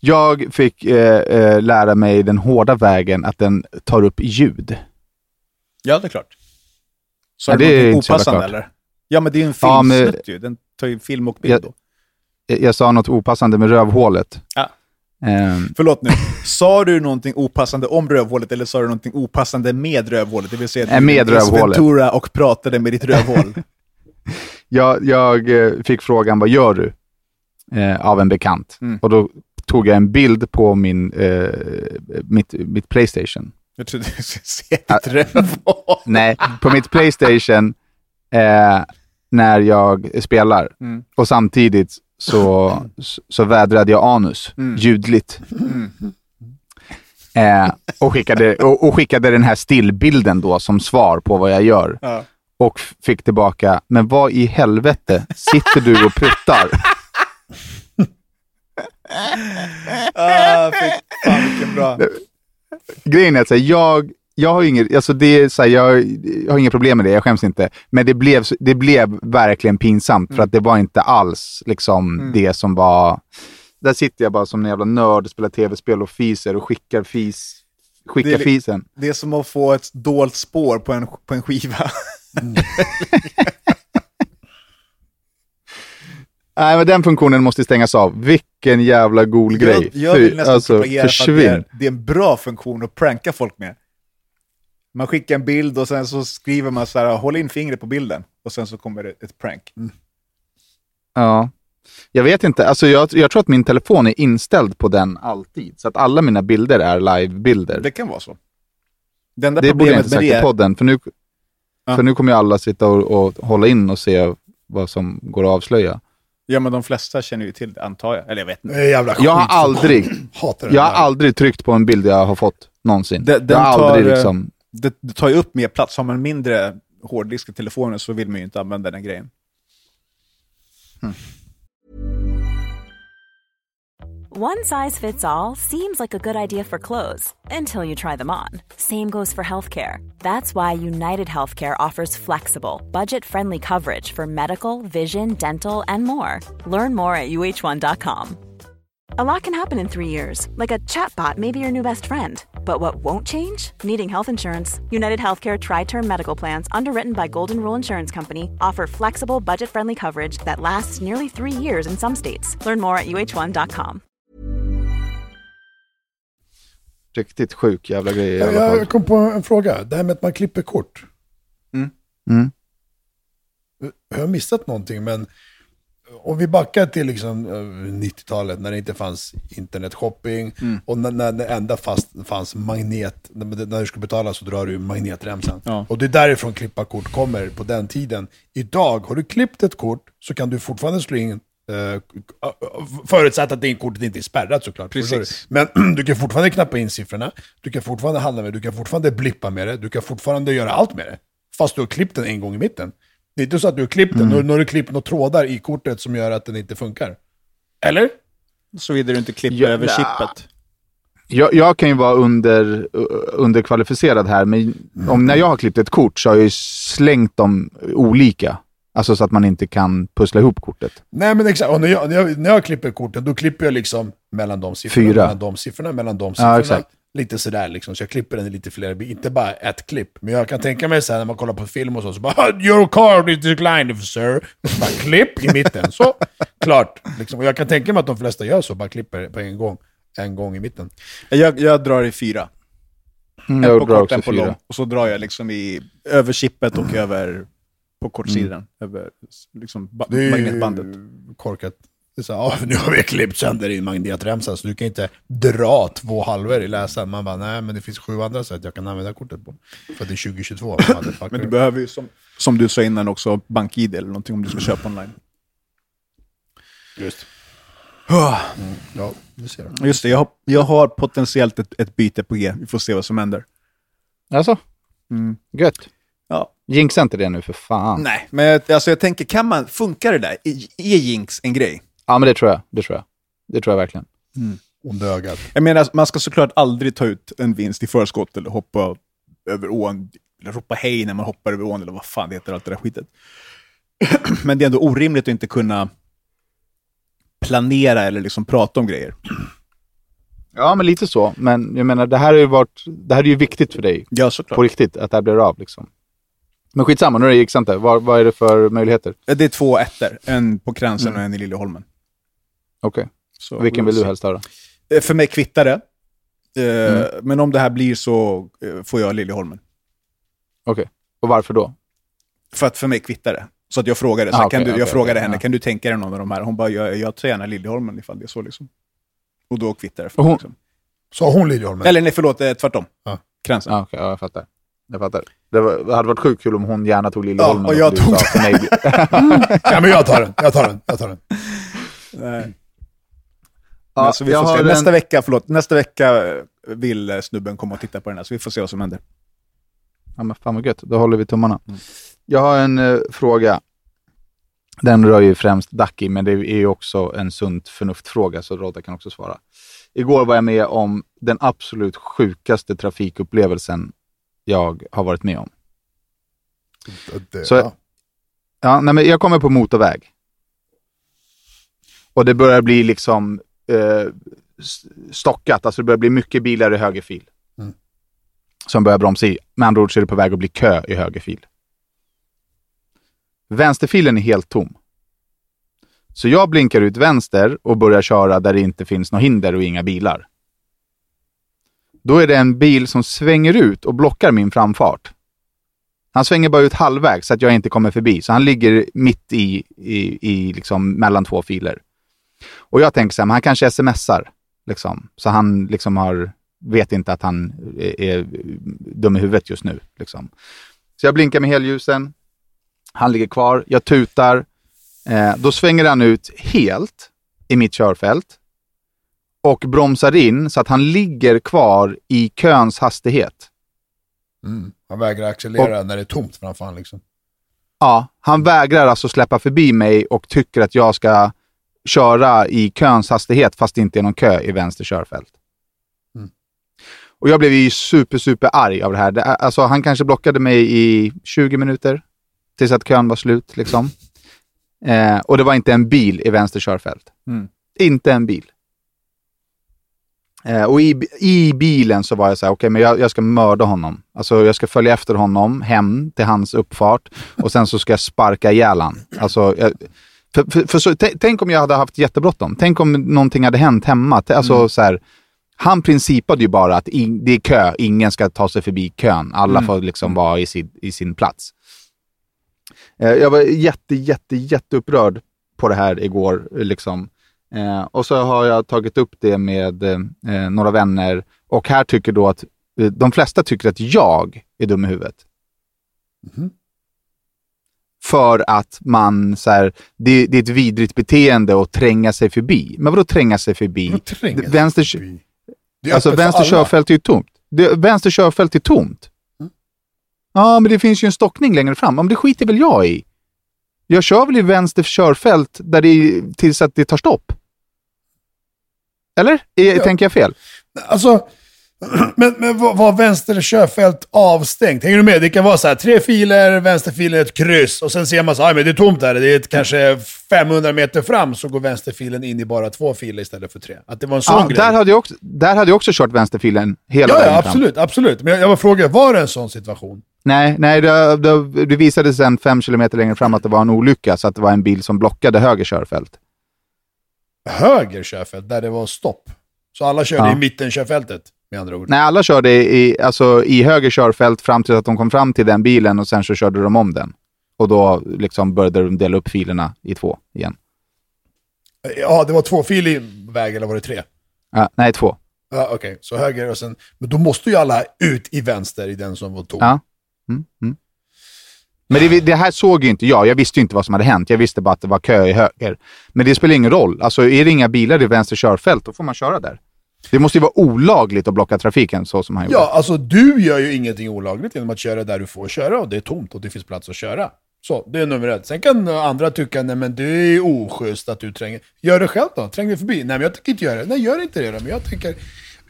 Jag fick eh, eh, lära mig den hårda vägen att den tar upp ljud. Ja, det är klart. Så Ja, är det jävla opassande eller? Ja, men det är ju en Ja, men- filmsnutt ju. Den tar ju film och bild Ja. då. Jag, jag sa något opassande med rövhålet. Ja. Ehm, Förlåt nu. Sa du någonting opassande om rövhålet eller sa du någonting opassande med rövhålet? Det vill säga att Nej, du. Ventura och pratade med ditt rövhål. jag jag eh, fick frågan, vad gör du? Eh, av en bekant. Mm. Och då tog jag en bild på min, eh, mitt, mitt Playstation. Jag trodde du skulle se ditt rövhål. Nej, på mitt Playstation eh, när jag spelar. Mm. Och samtidigt så, så vädrade jag anus Mm. ljudligt. Eh, och, skickade, och, och skickade den här stillbilden då som svar på vad jag gör. Ja. Och fick tillbaka, men vad i helvete sitter du och pruttar? Ah, fy fan vilken bra. Grejen är att jag, jag har inget, alltså det är så här, jag, jag har inga problem med det, jag skäms inte. Men det blev, det blev verkligen pinsamt för att det var inte alls liksom det som var... Där sitter jag bara som en jävla nörd, spelar tv-spel och fiser och skickar fis. Skickar Det är fisen. Det är som att få ett dolt spår på en, på en skiva. Nej, men den funktionen måste stängas av. Vilken jävla cool grej. Jag, jag vill Fy, nästan alltså, propagera för att det är, det är en bra funktion att pranka folk med. Man skickar en bild och sen så skriver man så här, håll in fingret på bilden. Och sen så kommer det ett prank. Ja. Jag vet inte, alltså jag, jag tror att min telefon är inställd på den alltid. Så att alla mina bilder är live-bilder. Det kan vara så. Det borde jag problemet inte med sagt i podden, för nu, Ja. för nu kommer ju alla sitta och, och hålla in och se vad som går att avslöja. ja men de flesta känner ju till det, antar jag. Eller jag vet inte. Jävla Jag har aldrig, Hatar den jag har aldrig tryckt på en bild jag har fått någonsin. Det- den jag har tar, aldrig liksom... Det, det tar ju upp mer plats. Har man mindre hårddisk i telefonen så vill man ju inte använda den grejen. Hmm. One size fits all seems like a good idea for clothes until you try them on. Same goes for healthcare. That's why United Healthcare offers flexible, budget friendly coverage for medical, vision, dental, and more. Learn more at uh1.com. A lot can happen in three years, like a chatbot may be your new best friend. But what won't change? Needing health insurance. United Healthcare Tri Term Medical Plans, underwritten by Golden Rule Insurance Company, offer flexible, budget friendly coverage that lasts nearly three years in some states. Learn more at uh1.com. Riktigt sjuk jävla grej i Jag, jag kom på en fråga. Det här med att man klipper kort. Mm. Jag har missat någonting, men om vi backar till liksom eh, 90-talet när det inte fanns internetshopping och när, när det enda fast fanns magnet, när, du ska betala så drar du magnetremsan. Ja. Och det är därifrån klippa kort kommer på den tiden. Idag, har du klippt ett kort så kan du fortfarande slå in eh, Förutsatt att det kortet inte är spärrat såklart. Precis. Men du kan fortfarande knappa in siffrorna, du kan fortfarande handla med det, du kan fortfarande blippa med det, du kan fortfarande göra allt med det. Fast du har klippt den en gång i mitten. Det är inte så att du har klippt den, nu nu har du klippt några trådar i kortet som gör att den inte funkar. Eller? Såvida du inte klipper Ja, över chippet. Jag, jag kan ju vara under, underkvalificerad här, men om, när jag har klippt ett kort så har jag ju slängt dem olika. Alltså så att man inte kan pussla ihop kortet. Nej men exakt, och när jag, när jag, när jag klipper korten då klipper jag liksom mellan de siffrorna, Fyra. mellan de siffrorna, mellan de siffrorna. exakt. Lite sådär liksom, så jag klipper den i lite fler, inte bara ett klipp. Men jag kan tänka mig såhär när man kollar på film och så, så bara “Your card is declined sir”. Och så bara klipp i mitten, så klart. Liksom. Och jag kan tänka mig att de flesta gör så, bara klipper på en gång, en gång i mitten. Jag, jag drar i fyra. Mm, En på drar kort, en på fyra. lång. Och så drar jag liksom i, över chippet och över på kortsidan. Över liksom ba- Det är magnetbandet. korkat. Så här, "Ja, nu har vi klippt sönder din magnetremsa så du kan inte dra två halvor i läsaren. Man bara, nej men det finns sju andra sätt jag kan använda kortet på. För att det är 2022. motherfucker. Men du behöver ju, som, som du sa innan också, bank-id eller någonting om du ska köpa online. Just. Ah, Ja, du ser. det. Just det, jag har, jag har potentiellt ett, ett byte på G. Vi får se vad som händer. Alltså? Mm. Gött. Ja. Jinxa inte det nu för fan. Nej, men jag- alltså jag tänker, kan man, funkar det där? Är är jinx en grej? Ja, men det tror jag. Det tror jag. Det tror jag verkligen. Onda ögat. Jag menar, man ska såklart aldrig ta ut en vinst i förskott eller hoppa över ån, eller ropa hej när man hoppar över ån, eller vad fan det heter, allt det där skitet. Men det är ändå orimligt att inte kunna planera eller liksom prata om grejer. Ja, men lite så. Men jag menar, det här, har ju varit, det här är ju viktigt för dig. Ja, såklart. På riktigt, att det här blir av liksom. Men skitsamma, nu är det inte. Vad, vad är det för möjligheter? Det är två ettor, en på Kränsen och en i Liljeholmen. Okej. Så Vilken vill du helst då? Eh, För mig kvittar det. Eh, Men om det här blir så eh, får jag Liljeholmen. Okej. Och varför då? För att för mig kvittar det. Så att jag frågade, så Ah, här, okej, kan du, jag frågade okej, henne, ja. kan du tänka dig någon av de här? Hon bara, jag, jag tar gärna Liljeholmen ifall det är så liksom. Och då kvittar det. För mig, hon- liksom. Så hon Liljeholmen? Eller nej, förlåt, tvärtom. Ja. Kränsen. Ja, okej, ja, jag fattar. Jag fattar. Det, var, det hade varit sjukt kul om hon gärna tog Liljeholmen. Ja, och jag tog sa mig. Ja men jag tar den, jag tar den, jag tar den. Nej. Ja, så vi jag får se. en- Nästa vecka, förlåt, nästa vecka vill eh, snubben komma och titta på den här, så vi får se vad som händer. Ja, men fan vad gött. Då håller vi tummarna. Mm. Jag har en eh, fråga. Den rör ju främst Ducky, men det är ju också en sunt förnuft-fråga, så Rodda kan också svara. Igår var jag med om den absolut sjukaste trafikupplevelsen jag har varit med om. Det, Så- ja. Ja, nej, men jag kommer på motorväg. Och det börjar bli liksom eh, stockat, alltså det börjar bli mycket bilar i höger fil. Mm. Som börjar bromsa i. Med andra ord så är det på väg att bli kö i höger fil. Vänsterfilen är helt tom. Så jag blinkar ut vänster och börjar köra där det inte finns några hinder och inga bilar. Då är det en bil som svänger ut och blockar min framfart. Han svänger bara ut halvvägs så att jag inte kommer förbi. Så han ligger mitt i, i, i liksom mellan två filer. Och jag tänker så här, men han kanske smsar. Liksom. Så han liksom har, vet inte att han är, är dum i huvudet just nu. Liksom. Så jag blinkar med helljusen. Han ligger kvar. Jag tutar. Eh, då svänger han ut helt i mitt körfält. Och bromsar in så att han ligger kvar i köns hastighet. Mm. Han vägrar accelerera när det är tomt framför han liksom. Ja, han vägrar alltså släppa förbi mig och tycker att jag ska köra i köns hastighet fast det inte är någon kö i vänster körfält. Mm. Och jag blev ju super, super arg av det här. Det, alltså, han kanske blockade mig i 20 minuter tills att kön var slut. Liksom. Eh, och det var inte en bil i vänster körfält. Mm. Inte en bil. Eh, och i, i bilen så var jag så här, okej, men jag, jag ska mörda honom. Alltså jag ska följa efter honom hem till hans uppfart och sen så ska jag sparka ihjäl han. Alltså, jag, för, för, för så, tänk om jag hade haft jättebråttom. Tänk om någonting hade hänt hemma. Alltså, så här, han principade ju bara att in, det är kö, ingen ska ta sig förbi kön. Alla får liksom vara i sin, i sin plats. Eh, jag var jätte, jätte, jätteupprörd på det här igår. Liksom. Eh, och så har jag tagit upp det med eh, några vänner och här tycker då att eh, de flesta tycker att jag är dum i huvudet. För att man, så här, det, det är ett vidrigt beteende att tränga sig förbi. Men vadå tränga sig förbi? Vadå tränga sig vänster, förbi? Alltså vänster körfält är ju tomt. Det, vänster körfält är tomt. Mm. Ja, men det finns ju en stockning längre fram. Men det skiter väl jag i. Jag kör väl i vänster körfält där det tills att det tar stopp. Eller? Är, Tänker jag fel? Alltså, men, men var, var vänster körfält avstängt? Hänger du med? Det kan vara så här, tre filer, vänsterfilen ett kryss och sen ser man så här, men det är tomt här. Det är ett, kanske 500 meter fram så går vänsterfilen in i bara två filer istället för tre. Att det var en sån Ja, grej. där, hade jag också, där hade jag också kört vänsterfilen hela ja, vägen ja, fram. absolut, absolut. Men jag, jag var frågad, var det en sån situation? Nej, nej det, det, det visade sen fem kilometer längre fram att det var en olycka, så att det var en bil som blockade höger körfält. Höger körfält, där det var stopp. Så alla körde Ja. i mitten körfältet, med andra ord. Nej, alla körde i, alltså, i höger körfält fram till att de kom fram till den bilen och sen så körde de om den. Och då liksom började de dela upp filerna i två igen. Ja, det var tvåfilig väg, eller var det tre? Ja, nej, två. Ja, Okej, så höger och sen... Men då måste ju alla ut i vänster i den som var tom. Ja. Mm, mm. Men det, det här såg ju inte jag. Jag visste ju inte vad som hade hänt. Jag visste bara att det var kö i höger. Men det spelar ingen roll. Alltså, är det inga bilar i vänster körfält, då får man köra där. Det måste ju vara olagligt att blocka trafiken så som han gjorde. Ja, alltså du gör ju ingenting olagligt genom att köra där du får köra och det är tomt och det finns plats att köra. Så, det är nummer ett. Sen kan andra tycka, nej men det är oschysst att du tränger. Gör det själv då, träng dig förbi. Nej men jag tänker inte göra det. Nej, gör inte det då. Men jag tänker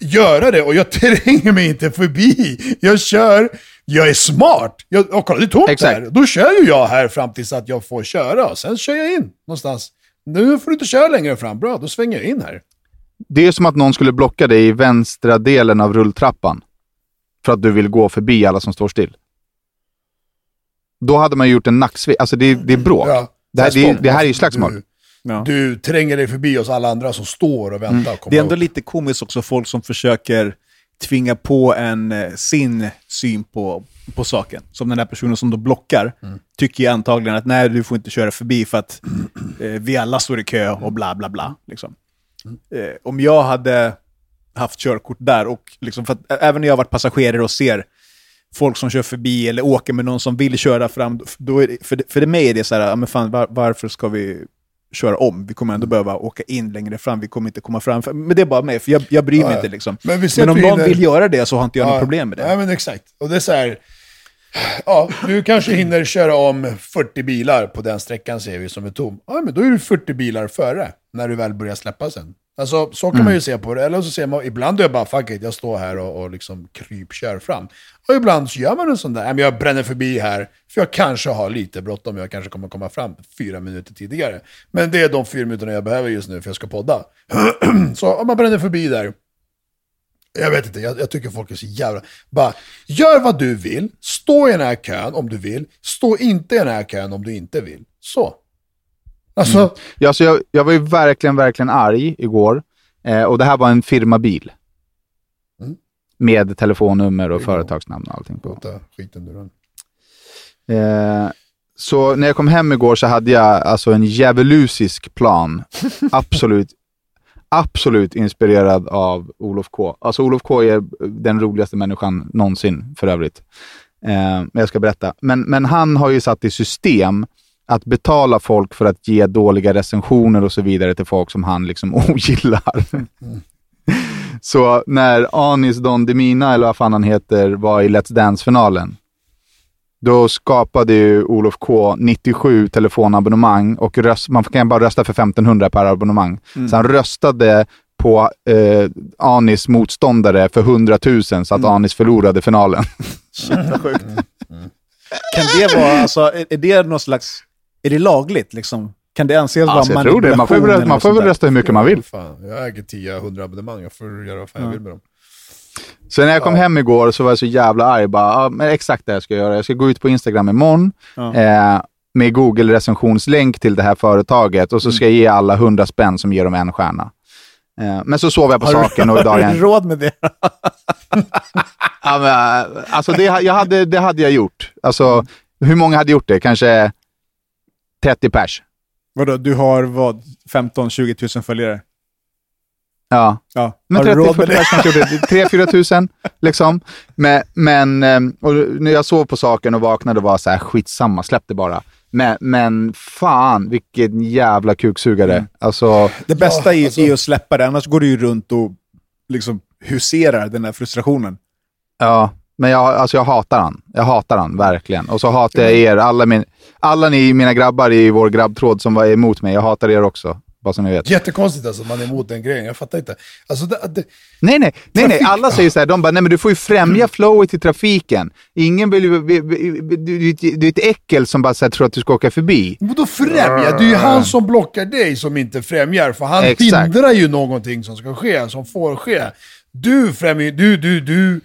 göra det och jag tränger mig inte förbi. Jag kör, jag är smart. Jag, och kolla, det är tomt Exakt. här. Då kör ju jag här fram tills att jag får köra och sen kör jag in någonstans. Nu får du inte köra längre fram. Bra, då svänger jag in här. Det är som att någon skulle blocka dig i vänstra delen av rulltrappan. För att du vill gå förbi alla som står still. Då hade man gjort en nacksving. Alltså det, det är bråk. Ja, det, här, här, det, det här är ju slagsmål. Du, Ja. du tränger dig förbi oss alla andra som står och väntar. och kommer Det är ändå upp. lite komiskt också, folk som försöker tvinga på en eh, sin syn på, på saken. Som den där personen som då blockar, tycker ju antagligen att nej, du får inte köra förbi för att eh, vi alla står i kö och bla bla bla. Liksom. Eh, om jag hade haft körkort där och liksom, för att även när jag har varit passagerare och ser folk som kör förbi eller åker med någon som vill köra fram, då är det, för, det, för mig är det så här, men fan, var, varför ska vi köra om? Vi kommer ändå behöva åka in längre fram, vi kommer inte komma fram. Men det är bara mig, för jag, jag bryr mig Ja, ja. inte liksom. Men Men, om någon det- vill göra det så har inte jag Ja, något problem med det. Nej, men exakt. Och det är så här. Ja, du kanske hinner köra om 40 bilar på den sträckan ser vi som är tom. Ja, men då är du 40 bilar före när du väl börjar släppa sen. Alltså, så kan man ju se på det. Eller så ser man, ibland är jag bara, fuck it, jag står här och, och liksom krypkör fram. Och ibland så gör man en sån där, "Nej, men jag bränner förbi här, för jag kanske har lite bråttom, jag kanske kommer komma fram fyra minuter tidigare. Men det är de fyra minuterna jag behöver just nu för jag ska podda. så om man bränner förbi där, jag vet inte, jag, jag tycker folk är så jävla... Bara, gör vad du vill, stå i den här kön om du vill, stå inte i den här kön om du inte vill. Så. Alltså, Ja, så jag, jag var ju verkligen, verkligen arg igår. Eh, och det här var en firmabil. Mm. Med telefonnummer och företagsnamn och allting på. skiten den. Eh, så när jag kom hem igår så hade jag alltså en djävulusisk plan. Absolut, absolut inspirerad av Olof K. Alltså Olof K är den roligaste människan någonsin för övrigt. Eh, men jag ska berätta. Men, men han har ju satt i system att betala folk för att ge dåliga recensioner och så vidare till folk som han liksom ogillar. Så när Anis Don Demina, eller vad fan han heter, var i Let's Dance-finalen, då skapade ju Olof K 97 telefonabonnemang och röst, man kan bara rösta för 1500 per abonnemang. Så han röstade på eh, Anis motståndare för 100 000 så att Anis förlorade finalen. Shit vad sjukt. Kan det vara, alltså, är, är det någon slags, är det lagligt liksom? Kan det anses Alltså, vara jag tror det. Man får, man får väl rösta hur mycket man vill. Fan, jag äger 10-100 abonnemang. Jag får göra vad fan jag vill med dem. Så när jag kom hem igår så var jag så jävla arg. Bara, ja, men exakt det jag ska göra. Jag ska gå ut på Instagram imorgon Ja. eh, med Google recensionslänk till det här företaget och så ska jag ge alla 100 spänn som ger dem en stjärna. Eh, men så sov jag på saken och idag... Har du jag- råd med det? Ja, men, äh, alltså det, jag hade, det hade jag gjort. Alltså, hur många hade gjort det? Kanske 30 pers? Vadå, du har vad? 15-20 000 följare? Ja. Ja. Men har du råd med 30-40 det? pers kanske gjorde det. 3-4 tusen liksom. Men, men ehm, och när jag sov på saken och vaknade var så här, skitsamma, släpp det bara. Men, men fan, vilken jävla kuksugare. Mm. Alltså, Det bästa är, alltså- är att släppa det, annars går du ju runt och liksom huserar den här frustrationen. ja. Men jag, alltså jag hatar han. Jag hatar han, verkligen. Och så hatar jag er, alla, min, alla ni mina grabbar i vår grabbtråd som var emot mig. Jag hatar er också, bara så ni vet. Jättekonstigt alltså, man är emot den grejen. Jag fattar inte. Alltså, det, det, Nej, nej, nej, nej. Alla säger så här, de bara, nej men du får ju främja flowet i trafiken. Ingen vill ju, du är ett äckel som bara så här, tror att du ska åka förbi. Vadå främja? Det är ju han som blockar dig som inte främjar, för han Exakt. hindrar ju någonting som ska ske, som får ske. Du främjar du, du, du,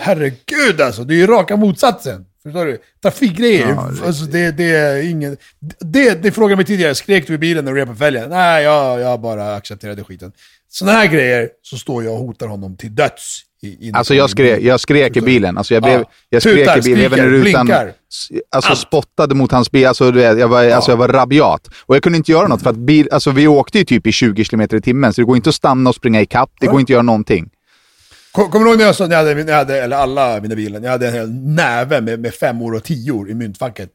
herregud alltså, det är ju raka motsatsen. Förstår du? Trafikgrejer, alltså det, det är ingen... Det, det frågade mig tidigare, skrek du i bilen när du repade fälgen? Nej, jag, jag bara accepterade skiten. Sådana här grejer, så står jag och hotar honom till döds. I, Alltså jag skrek, jag skrek i bilen. Alltså jag, blev, Ja. jag skrek Tutar, i bilen, skriker, när rutan... blinkar. Alltså spottade mot hans bil. Alltså, du vet, jag, var, alltså jag var rabiat. Och jag kunde inte göra något för att bil, alltså vi åkte ju typ i 20 km i timmen, så det går inte att stanna och springa i kapp. Det går inte att göra någonting. Kom- Kommer du ihåg när jag sa, när jag hade, när jag hade, eller alla mina bilar, jag hade en hel näve med, med femmor och tior i myntfacket.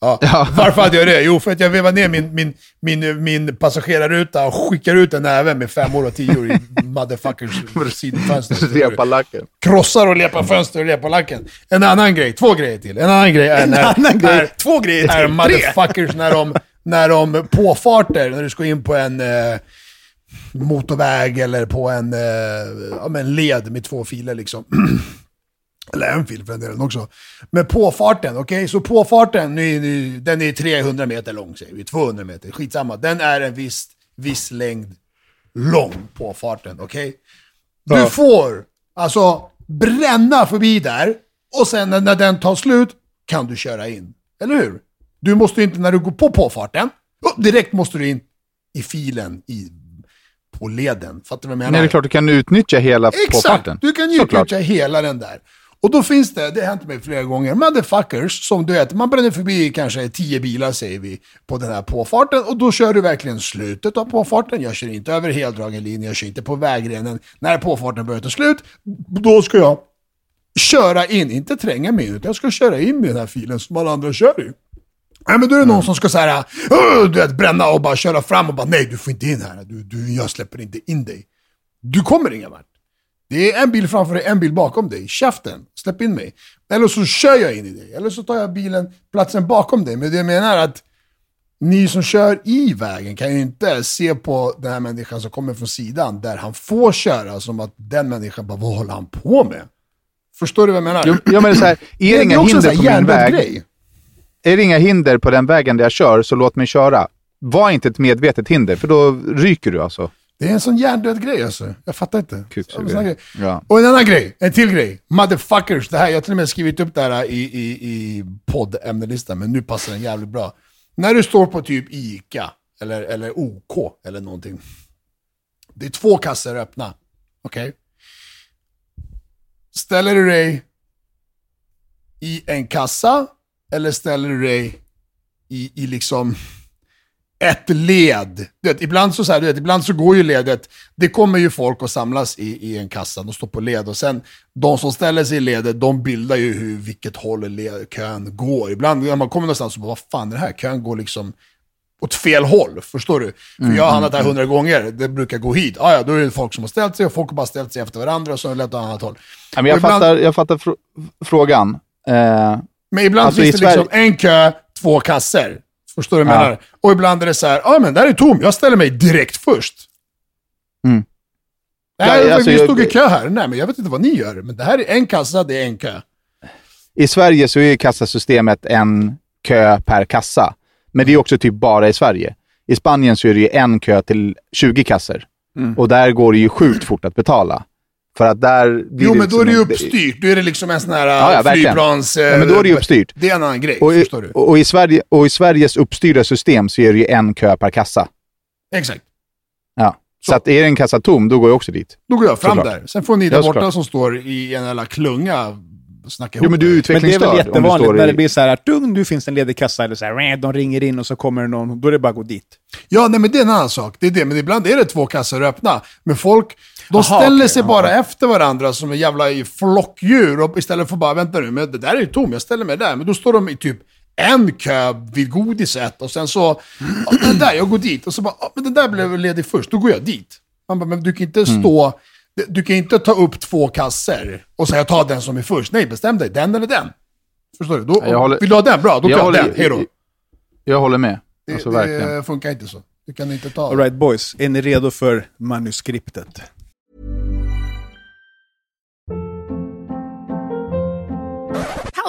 Ja. Ja. Varför hade jag det? Jo, för att jag vevade ner min, min, min, min passagerarruta och skickar ut en näve med femmor och tior i motherfuckers sidfönster. Repalacken. Krossar och lepar fönster och lepar lacken. En annan grej, två grejer till. En annan grej är En när, annan grej, är, två grejer är motherfuckers när de, när de påfarter, när du ska in på en eh, motorväg eller på en, eh, ja, en led med två filer liksom. Eller en fil för den delen också. Men påfarten, okej? Så påfarten, nu, nu, den är 300 meter lång säger vi, 200 meter, skitsamma. Den är en viss, viss längd lång, påfarten, okej? Du Ja. får alltså bränna förbi där och sen när, den tar slut kan du köra in. Eller hur? Du måste inte, när du går på påfarten, direkt måste du in i filen i, på leden. Fattar du vad jag menar? Nej, det är klart du kan utnyttja hela Exakt! påfarten. Du kan Såklart. utnyttja hela den där. Och då finns det, det har hänt mig flera gånger, motherfuckers som du vet, man bränner förbi kanske 10 bilar säger vi på den här påfarten och då kör du verkligen slutet av påfarten. Jag kör inte över heldragen linje, jag kör inte på vägrenen. När påfarten börjar ta slut, då ska jag köra in, inte tränga mig utan jag ska köra in i den här filen som alla andra kör i. Nej men då är det någon som ska säga du vet, bränna och bara köra fram och bara nej du får inte in här, du, du, jag släpper inte in dig. Du kommer ingen vart. Det är en bil framför dig, en bil bakom dig. Käften, släpp in mig. Eller så kör jag in i dig, eller så tar jag bilen, platsen bakom dig. Men det jag menar är att ni som kör i vägen kan ju inte se på den här människan som kommer från sidan, där han får köra, som att den människan bara, vad håller han på med? Förstår du vad jag menar? Jo, ja, men så här, är det inga också en hinder på min väg, grej. Är det inga hinder på den vägen där jag kör, så låt mig köra. Var inte ett medvetet hinder, för då ryker du alltså. Det är en sån hjärndöd grej alltså. Jag fattar inte. Kuksugare. Ja. Och en annan grej, en till grej. Motherfuckers, det här, jag har till och med skrivit upp det här i, i, i poddämnelistan, men nu passar den jävligt bra. När du står på typ ICA, eller, eller OK, eller någonting. Det är två kassor öppna. Okej? Ställer du dig i en kassa, eller ställer du dig i, i liksom ett led. Du vet, ibland, så, så här, du vet, ibland så går ju ledet, det kommer ju folk och samlas i, i en kassa, de står på led och sen de som ställer sig i ledet, de bildar ju hur, vilket håll led, kön går. Ibland när man kommer någonstans så bara, vad fan är det här? Kön går liksom åt fel håll, förstår du? För jag har handlat här hundra gånger, det brukar gå hit. Ah, ja, då är det folk som har ställt sig och folk har bara ställt sig efter varandra och så är det lätt åt annat håll. Ja, men jag, Och ibland- fattar, jag fattar fr frågan. Eh, Men ibland Alltså, finns det liksom Sverige- en kö, två kasser. Förstår du vad jag Ja. menar? Och ibland är det så här, ja ah, men där är tom, jag ställer mig direkt först. Mm. Nej, Ja, alltså, vi jag- stod i kö här. Nej, men jag vet inte vad ni gör. Men det här är en kassa, det är en kö. I Sverige så är kassasystemet en kö per kassa. Men det är också typ bara i Sverige. I Spanien så är det ju en kö till 20 kasser. Mm. Och där går det ju sjukt fort att betala. För att där blir Jo, men då är det ju uppstyrt. Då är det liksom en sån här Ja, ja, verkligen. flygplans... Ja, men då är det ju uppstyrt. Det är en annan grej, Och i, förstår du? och, i Sverige, och i Sveriges uppstyrda system så är det ju en kö per kassa. Exakt. Ja. Så, Så. att är en kassa tom, då går jag också dit. Då går jag fram Såklart. där. Sen får ni där borta som står i en jävla klunga snacka ihop Jo, men du är er. Men det är utvecklingsstörd. väl jättevanligt när det i- blir så här att dung, nu finns det en ledig kassa eller så här, de ringer in och så kommer det någon, då är det bara att gå dit. Ja, nej men det är en annan sak. Det är det. Men ibland är det två kassor öppna. Men folk, de Aha, ställer okej, sig bara efter varandra som en jävla flockdjur. Och istället för bara, vänta nu, men det där är ju tom, jag ställer mig där. Men då står de i typ en kö vid godiset och sen så, ja, den där, jag går dit. Och så bara, ja, men den där blev ledig först, då går jag dit. Man bara, men du kan inte Mm. stå, du kan inte ta upp två kasser och säga ta den som är först. Nej, bestäm dig, den eller den. Förstår du? Då, Jag håller- vill du ha den? Bra, då tar Jag jag, håller- den. Hej då. Jag håller med. Det, Alltså verkligen. det funkar inte så. Du kan inte ta... Alright boys, är ni redo för manuskriptet?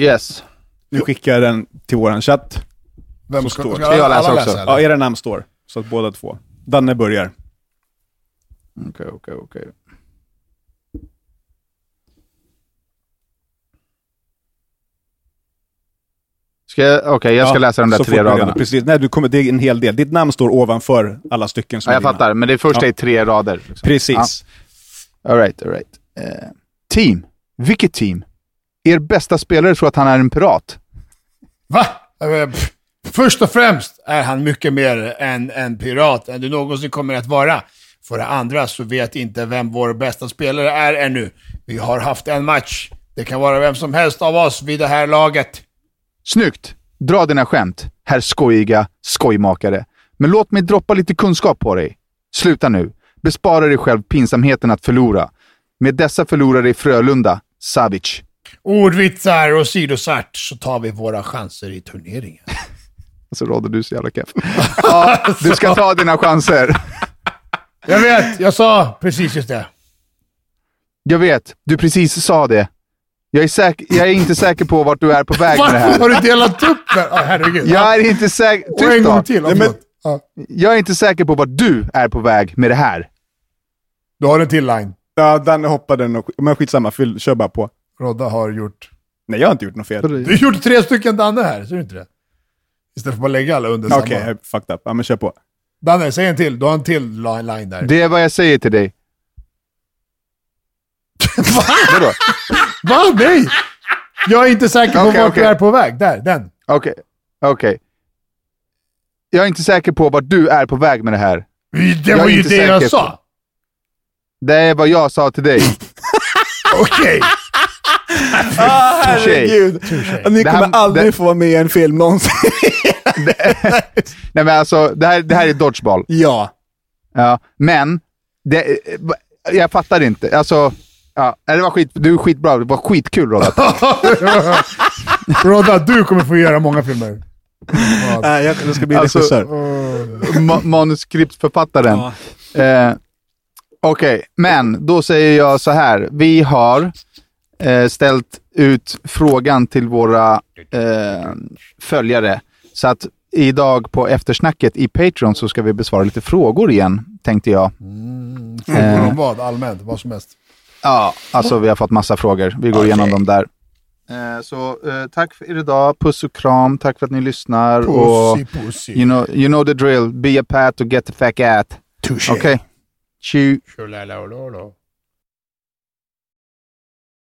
Yes. Nu skickar jag den till våran chatt. Vem ska, står- ska jag läsa också? Ja, era namn står. Så att båda två. Danne börjar. Okej, okej, okej. Ska jag, okej, jag ska Ja, läsa de där tre raderna. Precis. Nej, du kommer, det är en hel del. Ditt namn står ovanför alla stycken som Ja, jag dina. fattar, men det första Ja. är tre rader. liksom. Precis. Ja. All right, all right. Eh, team. Vilket team? Er bästa spelare tror att han är en pirat. Va? Eh. Först och främst är han mycket mer än en pirat än du någonsin kommer att vara. För det andra så vet inte vem vår bästa spelare är ännu. Vi har haft en match. Det kan vara vem som helst av oss vid det här laget. Snyggt! Dra dina skämt, herr skojiga skojmakare. Men låt mig droppa lite kunskap på dig. Sluta nu. Bespara dig själv pinsamheten att förlora. Med dessa förlorare i Frölunda, Savic. Ordvitsar och sidosatt så tar vi våra chanser i turneringen. Alltså Rodde, du är så jävla keff. ja, du ska ta dina chanser. Jag vet, jag sa precis just det. Jag vet, du precis sa det. Jag är, säk- jag är inte säker på vart du är på väg med det Varför här. har du delat upp det? Ah, herregud. Jag är inte säker... och en Tyst gång till. Nej, men- Ja. Jag är inte säker på vart du är på väg med det här. Du har en till line. Ja, Danne hoppade den och... Men skitsamma, fyll, kör bara på. Rodda har gjort... Nej, jag har inte gjort något fel. Du har gjort tre stycken Danne här, ser du inte det? Istället för att bara lägga alla under Okej, samma. jag fucked up. Ja, men kör på. Danne, säg en till. Du har en till line där. Det är vad jag säger till dig. Vadå? Va? Nej! Jag är inte säker på Okej, vart okej. du är på väg. Där, den. Okej, okej. Jag är inte säker på vart du är på väg med det här. Det Jag var är ju det jag sa. Det är vad jag sa till dig. Okej. Ah, herregud. Ni Det här- kommer aldrig det- få vara med i en film någonsin. Nej men alltså, det här, det här är dodgeball. ja. Ja, men, det, jag fattar inte. Alltså, ja, det var skit, du är skitbra. Det var skitkul Rodda. Rodda, du kommer få göra många filmer. Nej, jag, jag ska bli Alltså, regissör. Ma- manuskriptförfattaren. Ja. Eh, Okej, men då säger jag så här. Vi har eh, ställt ut frågan till våra eh, följare. Så att idag på eftersnacket i Patreon så ska vi besvara lite frågor igen, tänkte jag. Frågor Eh. om vad? Allmänt? Vad som helst. Ja, alltså vi har fått massa frågor. Vi går igenom dem där. Eh, så eh, tack för idag. Puss och kram. Tack för att ni lyssnar. Pussy, och, pussy. you, know, you know the drill. Be a pat och get the fuck out. Touché. Okay? Tju.